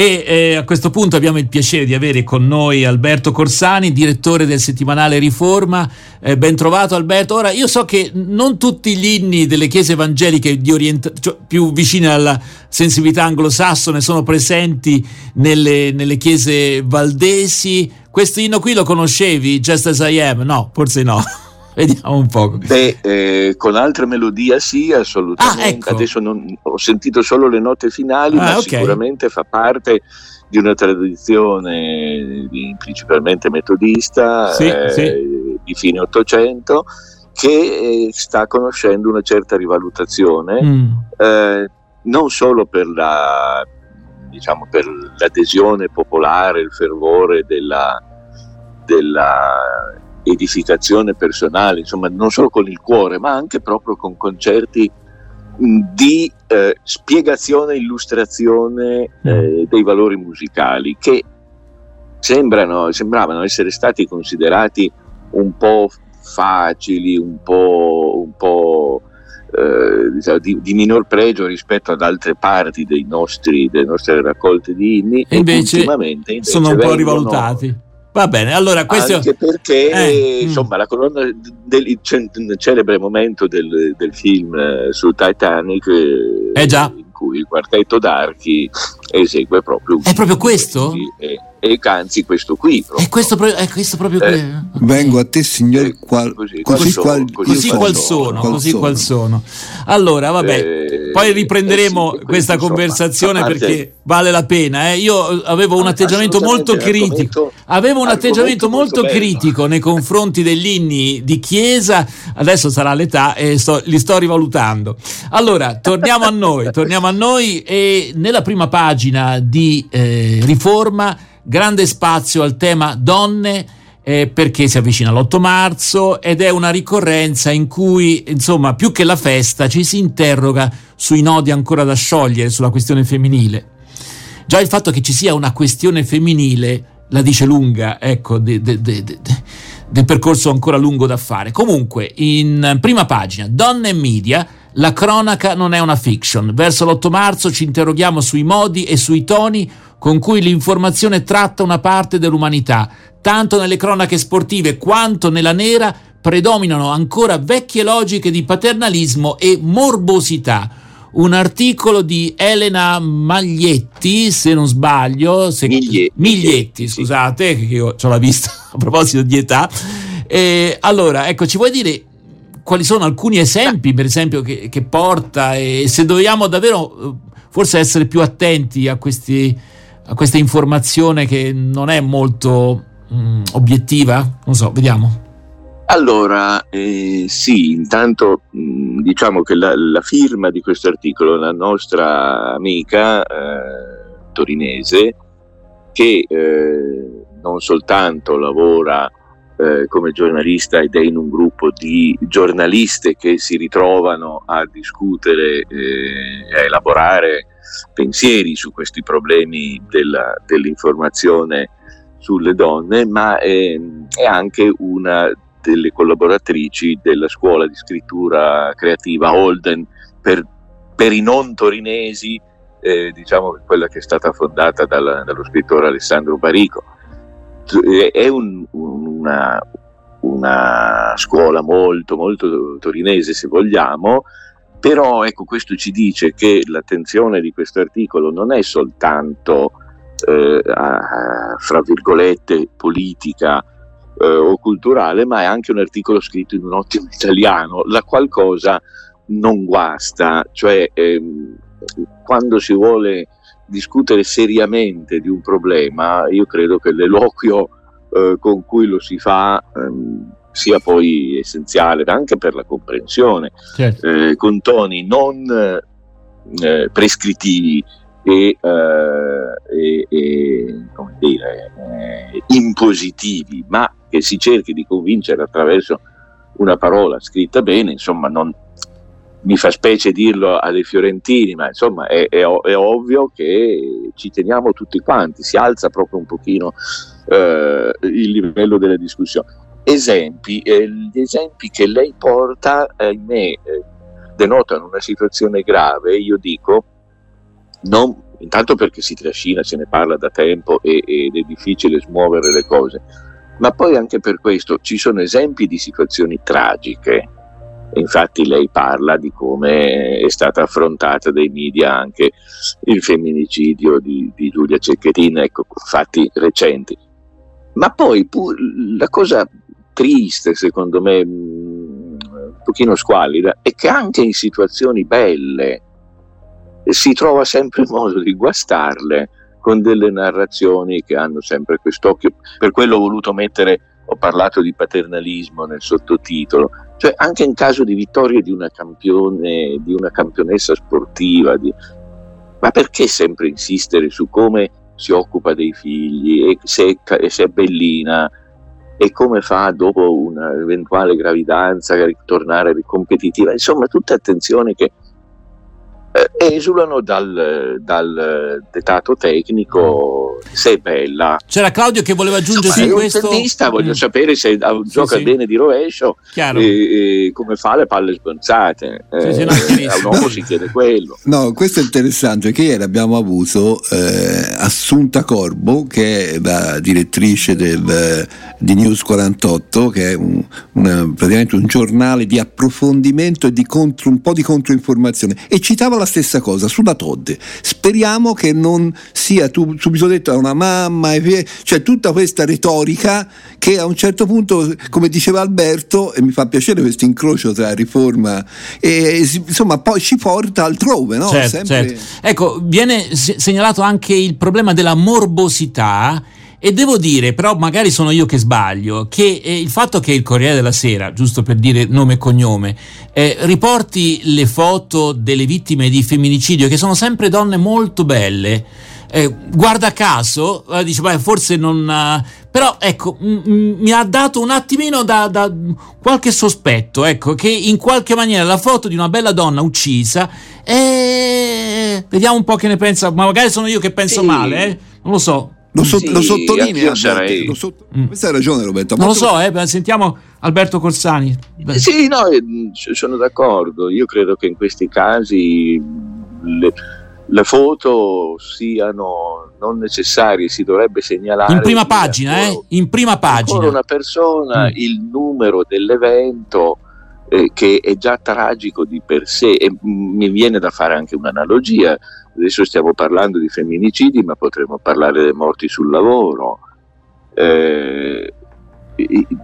E eh, a questo punto abbiamo il piacere di avere con noi Alberto Corsani, direttore del settimanale Riforma. Eh, ben trovato Alberto. Ora, io so che non tutti gli inni delle chiese evangeliche orient- cioè, più vicine alla sensibilità anglosassone sono presenti nelle, nelle chiese valdesi. Questo inno qui lo conoscevi, Just as I am? No, forse no. Vediamo un po'. Beh, eh, con altre melodie sì, assolutamente. Ah, ecco. Adesso non, ho sentito solo le note finali, ah, ma okay. sicuramente fa parte di una tradizione di, principalmente metodista sì, eh, sì. di fine Ottocento che eh, sta conoscendo una certa rivalutazione, mm. eh, non solo per, la, diciamo, per l'adesione popolare, il fervore della, della edificazione personale, insomma non solo con il cuore, ma anche proprio con concerti di eh, spiegazione e illustrazione mm. eh, dei valori musicali che sembrano, sembravano essere stati considerati un po' facili, un po', un po' eh, diciamo, di, di, minor pregio rispetto ad altre parti nostri, delle nostre raccolte di inni e invece, invece sono un po' rivalutati Va bene, allora questo... Anche perché, eh, mm. insomma, la colonna del celebre momento del, del film eh, sul Titanic... Eh già. In cui il quartetto d'archi esegue proprio... È proprio questo? E, e anzi questo qui. Proprio. È, questo, è questo proprio eh, qui. Vengo a te, signore, qual, così, così, qual, così, così qual sono. Qual così qual sono. Allora, vabbè, eh, poi riprenderemo eh sì, questa insomma, conversazione parte, perché vale la pena. Eh. Io avevo un atteggiamento molto critico. Avevo un atteggiamento molto, molto critico nei confronti degli inni di chiesa. Adesso sarà l'età e sto, li sto rivalutando. Allora, torniamo a noi. Torniamo a noi e nella prima pagina di eh, Riforma grande spazio al tema donne eh, perché si avvicina l'8 marzo ed è una ricorrenza in cui, insomma, più che la festa ci si interroga sui nodi ancora da sciogliere sulla questione femminile. Già il fatto che ci sia una questione femminile la dice lunga, ecco, de, de, de, del percorso ancora lungo da fare. Comunque, in prima pagina, Donne e Media, la cronaca non è una fiction. Verso l'8 marzo ci interroghiamo sui modi e sui toni con cui l'informazione tratta una parte dell'umanità. Tanto nelle cronache sportive quanto nella nera predominano ancora vecchie logiche di paternalismo e morbosità. Un articolo di Elena Maglietti, se non sbaglio, se, Miglietti, Miglietti, scusate, che io ho la vista a proposito di età. E allora, ecco, ci vuoi dire quali sono alcuni esempi, per esempio, che, che porta e se dobbiamo davvero eh, forse essere più attenti a questi a questa informazione che non è molto mh, mm, obiettiva? Non so, vediamo. Allora, eh, sì, intanto mh, diciamo che la, la, firma di questo articolo, la nostra amica eh, torinese, che eh, non soltanto lavora eh, come giornalista ed è in un gruppo di giornaliste che si ritrovano a discutere e a elaborare pensieri su questi problemi della, dell'informazione sulle donne, ma è, è, anche una delle collaboratrici della scuola di scrittura creativa Holden per, per i non torinesi, eh, diciamo quella che è stata fondata dalla, dallo scrittore Alessandro Barico. È un, una, una scuola molto, molto torinese, se vogliamo, però ecco, questo ci dice che l'attenzione di questo articolo non è soltanto, eh, a, fra virgolette, politica eh, o culturale, ma è anche un articolo scritto in un ottimo italiano, la qual cosa non guasta, cioè ehm, quando si vuole discutere seriamente di un problema, io credo che l'eloquio eh, con cui lo si fa ehm, sia poi essenziale anche per la comprensione, certo. eh, con toni non eh, prescrittivi e, eh, e, e dire, eh, impositivi, ma che si cerchi di convincere attraverso una parola scritta bene, insomma, non, mi fa specie dirlo alle Fiorentini, ma insomma è, è, è, ovvio che ci teniamo tutti quanti, si alza proprio un pochino eh, il livello della discussione esempi, eh, gli esempi che lei porta, ahimè, eh, denotano una situazione grave, io dico, non intanto perché si trascina, se ne parla da tempo e, ed è difficile smuovere le cose, ma poi anche per questo ci sono esempi di situazioni tragiche. Infatti lei parla di come è stata affrontata dai media anche il femminicidio di, di Giulia Cecchettina, ecco, fatti recenti. Ma poi pu- la cosa triste, secondo me, mm, un pochino squallida, è che anche in situazioni belle si trova sempre modo di guastarle con delle narrazioni che hanno sempre quest'occhio. Per quello ho voluto mettere, ho parlato di paternalismo nel sottotitolo, cioè anche in caso di vittoria di una campione, di una campionessa sportiva, di... ma perché sempre insistere su come si occupa dei figli e se è, se è bellina e come fa dopo un'eventuale gravidanza a ritornare competitiva? Insomma, tutte attenzioni che esulano dal, dal, dettato tecnico se è bella. C'era Claudio che voleva aggiungersi in questo. Un tennista, voglio mm. sapere se sì, gioca sì. bene di rovescio e, e, come fa le palle sbonzate. Sì, sì, eh, a un uomo si chiede quello. No, questo è interessante perché ieri abbiamo avuto eh, Assunta Corbo, che è la direttrice del, di News 48, che è un, una, praticamente un giornale di approfondimento e di contro, un po' di controinformazione, e citava la stessa cosa sulla Todd. Speriamo che non sia tu, subito detto a una mamma, cioè tutta questa retorica che a un certo punto, come diceva Alberto, e mi fa piacere questo incrocio tra riforma e insomma poi ci porta altrove. No? Certo, Sempre... certo. Ecco, viene segnalato anche il problema della morbosità e devo dire, però magari sono io che sbaglio, che eh, il fatto che il Corriere della Sera, giusto per dire nome e cognome, eh, riporti le foto delle vittime di femminicidio, che sono sempre donne molto belle, eh, guarda caso, eh, dice, beh, forse non... Uh, però ecco, m- m- mi ha dato un attimino da, da, qualche sospetto, ecco, che in qualche maniera la foto di una bella donna uccisa, eh, vediamo un po' che ne pensa, ma magari sono io che penso sì. male, eh? non lo so. Lo, so, sì, lo sottolinea. Sarei... Lo sotto... mm. Questa hai ragione, Roberto. Non lo so, eh, sentiamo Alberto Corsani. Beh. Sì, no, eh, sono d'accordo. Io credo che in questi casi le, le foto siano non necessarie, si dovrebbe segnalare. In prima pagina, eh? In prima pagina. una persona, mm. il numero dell'evento. Eh, che è già tragico di per sé e mi viene da fare anche un'analogia Adesso stiamo parlando di femminicidi, ma potremmo parlare delle morti sul lavoro. Eh,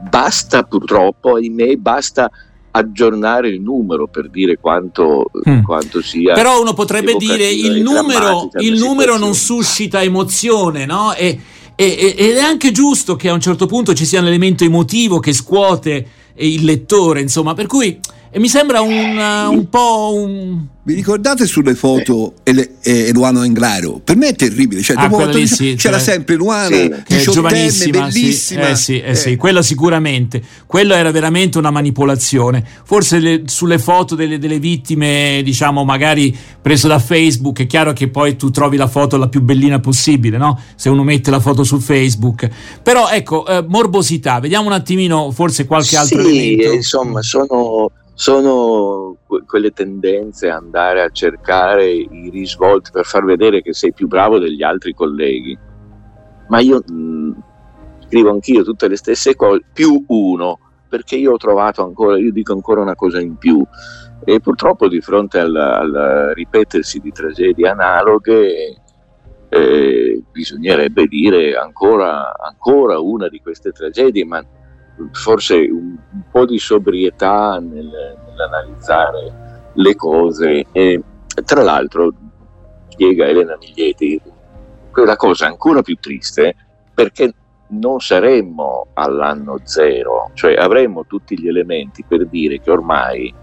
basta purtroppo, ahimè, basta aggiornare il numero per dire quanto, mm. quanto sia. Però uno potrebbe dire il numero, il numero non suscita emozione, no? E, e, ed è anche giusto che a un certo punto ci sia un elemento emotivo che scuote il lettore, insomma, per cui mi sembra un, un po' un vi ricordate sulle foto e, e, Luano Englaro? Per me è terribile. Cioè, ah, lì, sì, c'era cioè, sempre Luano, sì, è giovanissima, bellissima. Sì, eh, sì, eh. quello sicuramente. Quello era veramente una manipolazione. Forse le, sulle foto delle, delle, vittime, diciamo, magari preso da Facebook, è chiaro che poi tu trovi la foto la più bellina possibile, no? Se uno mette la foto su Facebook. Però ecco, eh, morbosità, vediamo un attimino, forse qualche altro elemento. Insomma, sono sono quelle tendenze a andare a cercare i risvolti per far vedere che sei più bravo degli altri colleghi. Ma io mh, mm, scrivo anch'io tutte le stesse cose, più uno, perché io ho trovato ancora, io dico ancora una cosa in più. E purtroppo di fronte al, al ripetersi di tragedie analoghe eh, bisognerebbe dire ancora, ancora una di queste tragedie, ma forse un, un po' di sobrietà nel, nell'analizzare le cose. E tra l'altro spiega Elena Miglieti quella cosa ancora più triste perché non saremmo all'anno zero, cioè avremmo tutti gli elementi per dire che ormai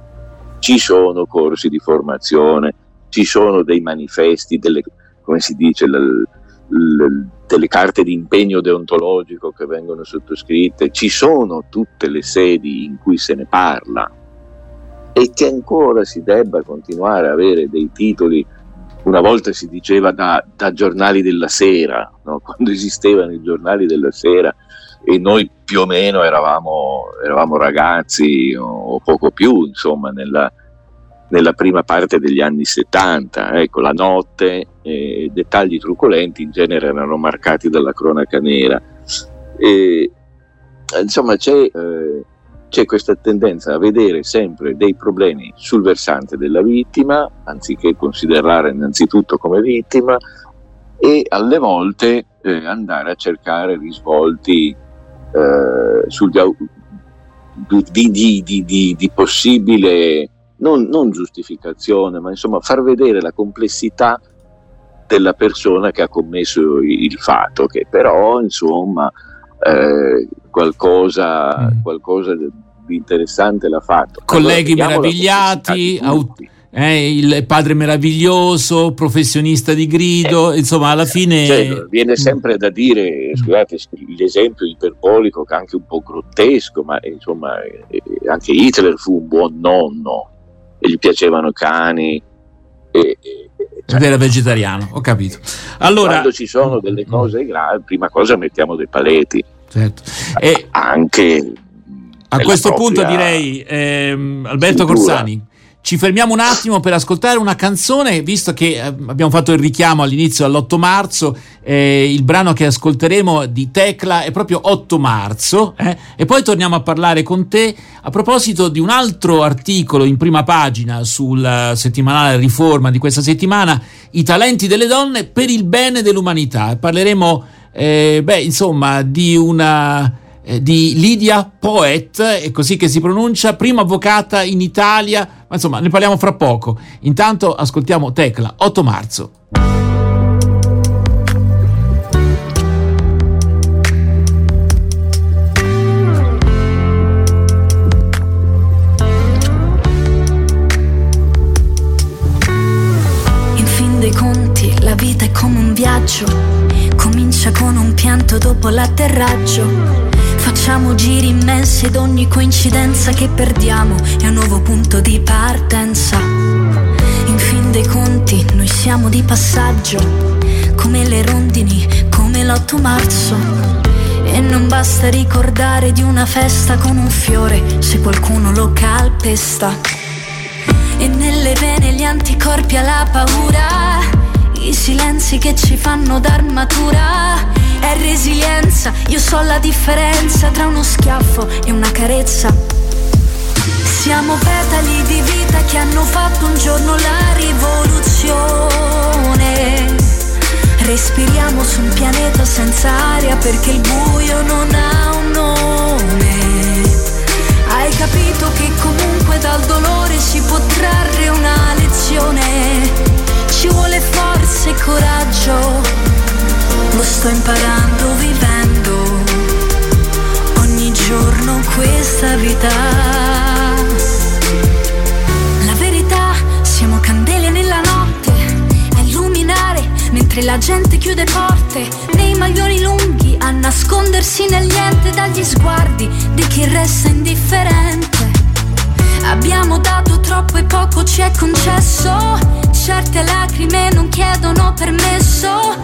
ci sono corsi di formazione, ci sono dei manifesti, delle, come si dice, l, l, delle carte di impegno deontologico che vengono sottoscritte, ci sono tutte le sedi in cui se ne parla e che ancora si debba continuare a avere dei titoli, una volta si diceva da, da giornali della sera, no? quando esistevano i giornali della sera e noi più o meno eravamo, eravamo ragazzi o, o poco più, insomma, nella, nella prima parte degli anni 70. Ecco, la notte, eh, dettagli truculenti in genere erano marcati dalla cronaca nera. E, insomma, c'è, eh, c'è, questa tendenza a vedere sempre dei problemi sul versante della vittima, anziché considerare innanzitutto come vittima, e alle volte eh, andare a cercare risvolti eh, sugli, di, di, di, di possibile non, non, giustificazione, ma insomma far vedere la complessità della persona che ha commesso il fatto, che però insomma eh, qualcosa, mm. qualcosa di interessante l'ha fatto. Colleghi allora, meravigliati, eh, il padre meraviglioso, professionista di grido, eh, insomma alla fine... Cioè, viene sempre da dire, scusate, l'esempio iperbolico che è anche un po' grottesco, ma insomma eh, anche Hitler fu un buon nonno e gli piacevano i cani. E, cioè, Ed era vegetariano, ho capito. Allora, quando ci sono delle cose gravi, prima cosa mettiamo dei paletti. Certo. E anche a questo punto direi, ehm, Alberto cultura. Corsani, ci fermiamo un attimo per ascoltare una canzone, visto che eh, abbiamo fatto il richiamo all'inizio all'8 marzo, eh, il brano che ascolteremo di Tecla è proprio 8 marzo, eh, e poi torniamo a parlare con te a proposito di un altro articolo in prima pagina sul settimanale Riforma di questa settimana, I talenti delle donne per il bene dell'umanità. Parleremo, eh, beh, insomma, di una eh, di Lidia Poet, è così che si pronuncia, prima avvocata in Italia, ma insomma ne parliamo fra poco. Intanto ascoltiamo Tecla, 8 marzo. Vita è come un viaggio, comincia con un pianto dopo l'atterraggio Facciamo giri immensi ed ogni coincidenza che perdiamo è un nuovo punto di partenza. In fin dei conti noi siamo di passaggio, come le rondini, come l'8 marzo. E non basta ricordare di una festa con un fiore se qualcuno lo calpesta. E nelle vene gli anticorpi alla paura, i silenzi che ci fanno d'armatura è resilienza, io so la differenza tra uno schiaffo e una carezza. Siamo petali di vita che hanno fatto un giorno la rivoluzione. Respiriamo su un pianeta senza aria perché il buio non ha un nome. Hai capito che comunque dal dolore si può trarre una lezione. Ci vuole forza e coraggio lo sto imparando vivendo ogni giorno questa vita. La verità, siamo candele nella notte, a illuminare mentre la gente chiude porte, nei maglioni lunghi a nascondersi nel niente dagli sguardi di chi resta indifferente. Abbiamo dato troppo e poco ci è concesso. Certe lacrime non chiedono permesso.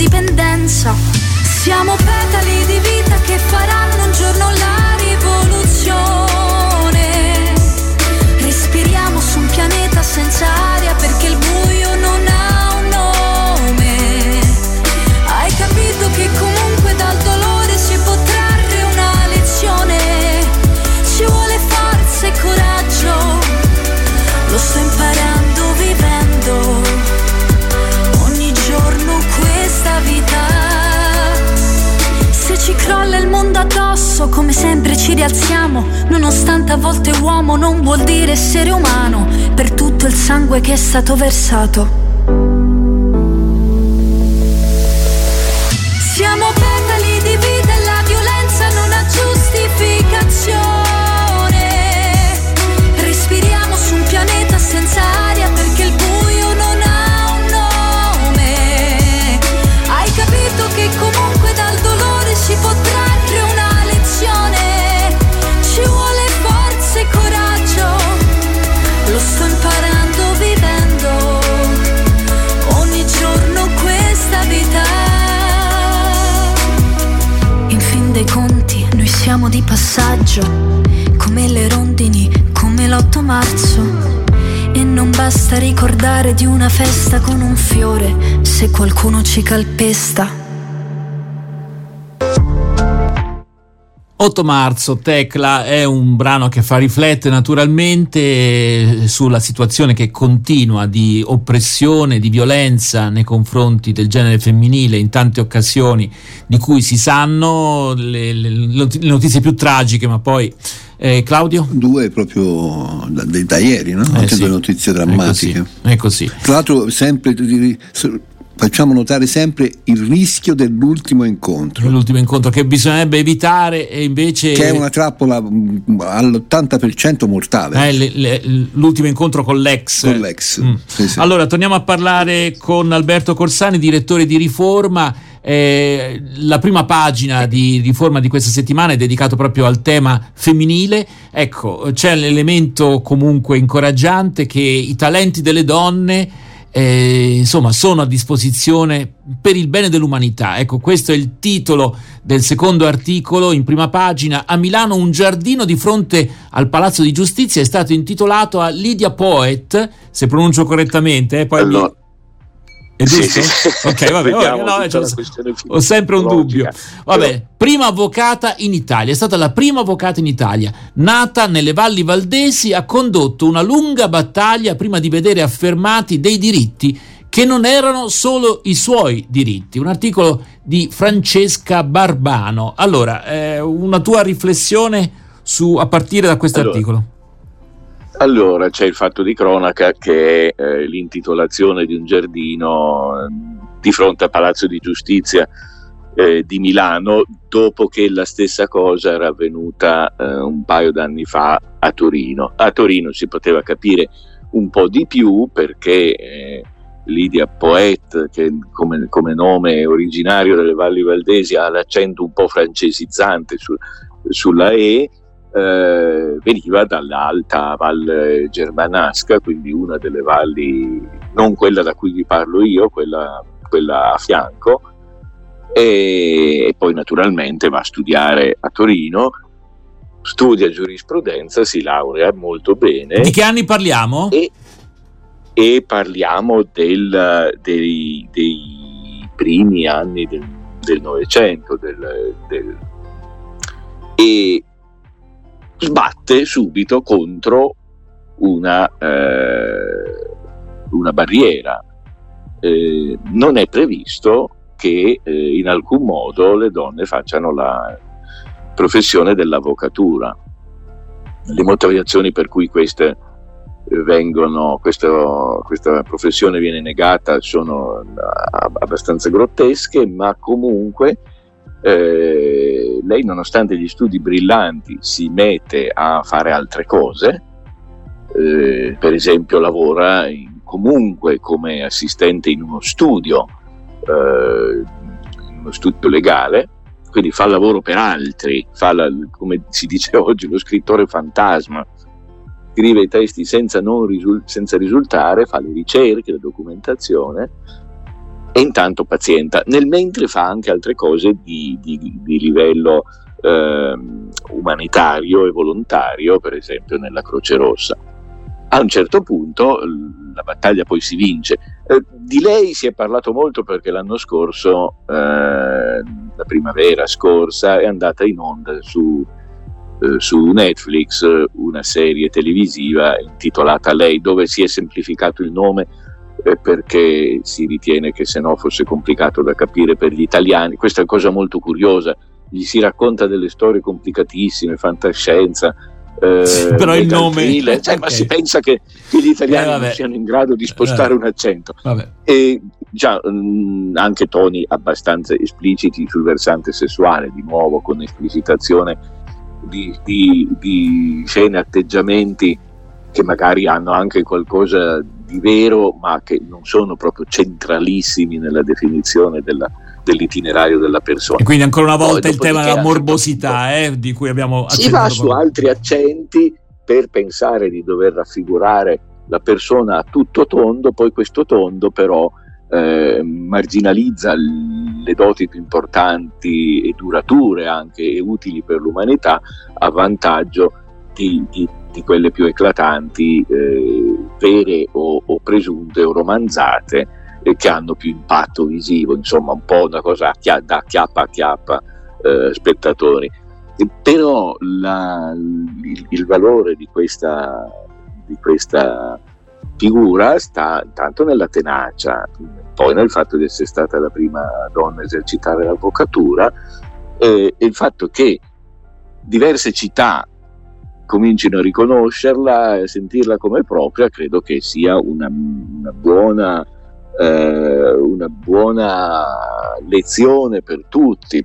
Dipendenza. Siamo petali di vita che faranno un giorno la rivoluzione. Addosso, come sempre ci rialziamo, nonostante a volte uomo non vuol dire essere umano, per tutto il sangue che è stato versato. 8 marzo. E non basta ricordare di una festa con un fiore se qualcuno ci calpesta. 8 marzo, Tecla è un brano che fa riflettere naturalmente sulla situazione che continua di oppressione, di violenza nei confronti del genere femminile in tante occasioni di cui si sanno le, le, notizie più tragiche, ma poi eh, Claudio? Due proprio da, da ieri, no? Eh, sì. due notizie drammatiche. È così. È così. Tra l'altro sempre facciamo notare sempre il rischio dell'ultimo incontro. L'ultimo incontro che bisognerebbe evitare e invece... Che è una trappola mm, all'80% mortale. Eh, le, le, l'ultimo incontro con l'ex. Con l'ex. Mm. Sì, sì. Allora, torniamo a parlare con Alberto Corsani, direttore di Riforma. Eh, la prima pagina di riforma di questa settimana è dedicato proprio al tema femminile. Ecco, c'è l'elemento comunque incoraggiante che i talenti delle donne eh, insomma sono a disposizione per il bene dell'umanità. Ecco, questo è il titolo del secondo articolo in prima pagina. A Milano un giardino di fronte al Palazzo di Giustizia è stato intitolato a Lydia Poet, se pronuncio correttamente, eh, poi allora, è giusto? Sì, sì. Ok, vabbè, oh, no, cioè, ho sempre un dubbio. Vabbè, prima avvocata in Italia, è stata la prima avvocata in Italia, nata nelle valli valdesi, ha condotto una lunga battaglia prima di vedere affermati dei diritti che non erano solo i suoi diritti. Un articolo di Francesca Barbano. Allora, eh, una tua riflessione su, a partire da questo allora. articolo. Allora, c'è il fatto di cronaca che è eh, l'intitolazione di un giardino eh, di fronte al Palazzo di Giustizia eh, di Milano, dopo che la stessa cosa era avvenuta eh, un paio d'anni fa a Torino. A Torino si poteva capire un po' di più perché eh, Lidia Poet, che come, come, nome originario delle Valli Valdesi ha l'accento un po' francesizzante su, sulla E, eh, veniva dall'alta Val Germanasca, quindi una delle valli, non quella da cui vi parlo io, quella, quella a fianco, e, e poi naturalmente va a studiare a Torino, studia giurisprudenza, si laurea molto bene. Di che anni parliamo? E, e parliamo del, dei, dei, primi anni del Novecento. Del, del, e sbatte subito contro una, eh, una barriera. Eh, non è previsto che eh, in alcun modo le donne facciano la professione dell'avvocatura. Le motivazioni per cui queste eh, vengono, questo, questa professione viene negata sono abbastanza grottesche, ma comunque eh, lei nonostante gli studi brillanti si mette a fare altre cose, eh, per esempio lavora in, comunque come assistente in uno studio, eh, in uno studio legale, quindi fa lavoro per altri, la, come si dice oggi lo scrittore fantasma, scrive i testi senza, risul- senza risultare, fa le ricerche, la documentazione e intanto pazienta. Nel mentre fa anche altre cose di, di, di livello eh, umanitario e volontario, per esempio nella Croce Rossa. A un certo punto la battaglia poi si vince. Eh, di lei si è parlato molto perché l'anno scorso, eh, la primavera scorsa, è andata in onda su, eh, su Netflix una serie televisiva intitolata Lei, dove si è semplificato il nome perché si ritiene che se no fosse complicato da capire per gli italiani. Questa è una cosa molto curiosa, gli si racconta delle storie complicatissime, fantascienza. Eh, però il nome cioè, okay. ma si pensa che, che gli italiani eh, non siano in grado di spostare eh, un accento e già mh, mm, anche toni abbastanza espliciti sul versante sessuale di nuovo con esplicitazione di, di, di scene atteggiamenti che magari hanno anche qualcosa di vero, ma che non sono proprio centralissimi nella definizione della, dell'itinerario della persona. E quindi ancora una volta Poi, il tema della morbosità eh, di cui abbiamo Si va su altri accenti per pensare di dover raffigurare la persona a tutto tondo, poi questo tondo però eh, marginalizza le doti più importanti e durature anche e utili per l'umanità a vantaggio di, di, di quelle più eclatanti, eh, vere o, o, presunte o romanzate, eh, che hanno più impatto visivo, insomma un po' una cosa da chiappa a chiappa eh, spettatori. Però la, il, il, valore di questa, di questa figura sta tanto nella tenacia, poi nel fatto di essere stata la prima donna a esercitare l'avvocatura eh, e il fatto che diverse città comincino a riconoscerla e sentirla come propria, credo che sia una, una, buona, eh, una buona lezione per tutti.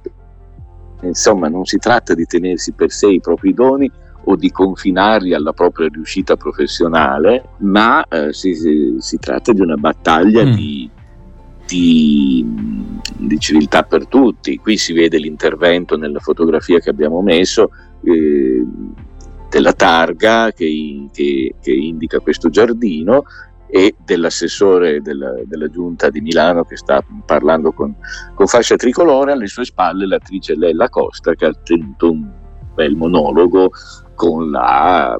Insomma, non si tratta di tenersi per sé i propri doni o di confinarli alla propria riuscita professionale, ma eh, si, si, si, tratta di una battaglia mm. di, di, di, civiltà per tutti. Qui si vede l'intervento nella fotografia che abbiamo messo. Eh, della targa che, che, che, indica questo giardino e dell'assessore della, della, giunta di Milano che sta parlando con, con, fascia tricolore, alle sue spalle l'attrice Lella Costa che ha tenuto un bel monologo con la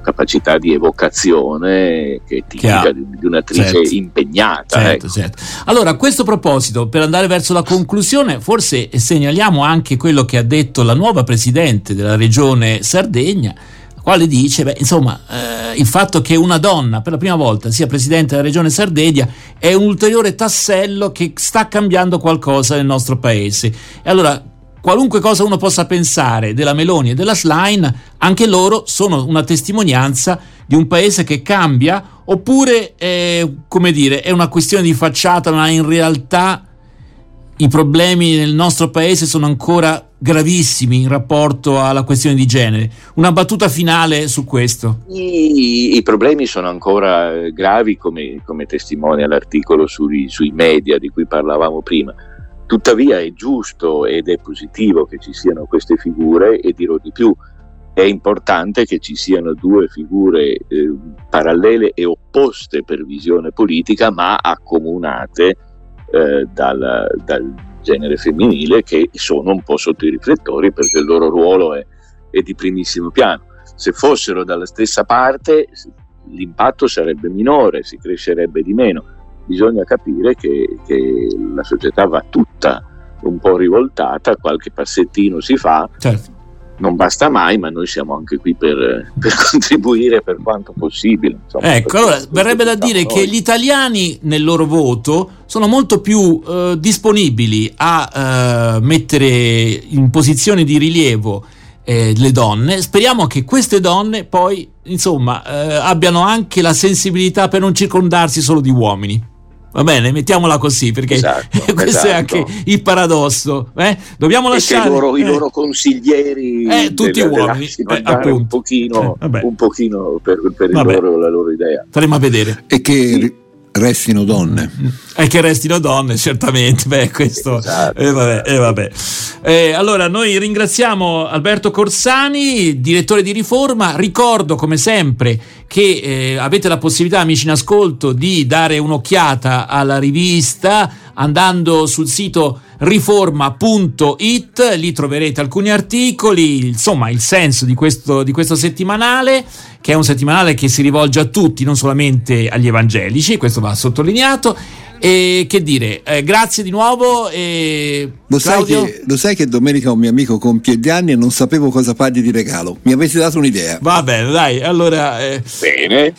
capacità di evocazione che è tipica di, di, un'attrice certo. impegnata. Certo, ecco. certo. Allora, a questo proposito, per andare verso la conclusione, forse segnaliamo anche quello che ha detto la nuova presidente della regione Sardegna, la quale dice, beh, insomma, eh, il fatto che una donna per la prima volta sia presidente della regione Sardegna è un ulteriore tassello che sta cambiando qualcosa nel nostro paese. E allora qualunque cosa uno possa pensare della Meloni e della Slime, anche loro sono una testimonianza di un paese che cambia, oppure è, come dire, è una questione di facciata, ma in realtà i problemi nel nostro paese sono ancora gravissimi in rapporto alla questione di genere. Una battuta finale su questo. I, i problemi sono ancora gravi, come, come testimonia l'articolo sui, sui media di cui parlavamo prima Tuttavia è giusto ed è positivo che ci siano queste figure e dirò di più, è importante che ci siano due figure eh, parallele e opposte per visione politica, ma accomunate eh, dal, dal, genere femminile che sono un po' sotto i riflettori perché il loro ruolo è, è di primissimo piano. Se fossero dalla stessa parte l'impatto sarebbe minore, si crescerebbe di meno bisogna capire che, che la società va tutta un po' rivoltata, qualche passettino si fa. Certo. Non basta mai, ma noi siamo anche qui per, per contribuire per quanto possibile. Insomma, ecco, allora verrebbe da dire noi. che gli italiani nel loro voto sono molto più eh, disponibili a eh, mettere in posizione di rilievo eh, le donne. Speriamo che queste donne poi, insomma, eh, abbiano anche la sensibilità per non circondarsi solo di uomini. Va bene, mettiamola così perché esatto, questo esatto. è anche il paradosso. Eh? Dobbiamo lasciare i loro, eh. i loro consiglieri, eh, tutti delle, uomini, eh, un pochino, eh, un pochino per, per loro, la loro idea. Faremo a vedere. E che restino donne. E che restino donne, certamente. Beh, questo. Esatto. Eh, vabbè, eh, vabbè. Eh, allora, noi ringraziamo Alberto Corsani, direttore di Riforma. Ricordo, come sempre, che eh, avete la possibilità, amici in ascolto, di dare un'occhiata alla rivista andando sul sito riforma.it, lì troverete alcuni articoli, insomma il senso di questo, di questo settimanale, che è un settimanale che si rivolge a tutti, non solamente agli evangelici, questo va sottolineato. E che dire, eh, grazie di nuovo. E lo, sai che, lo, sai che, domenica un mio amico compie gli anni e non sapevo cosa fargli di regalo. Mi avete dato un'idea. Va bene, dai, allora. Eh... Bene.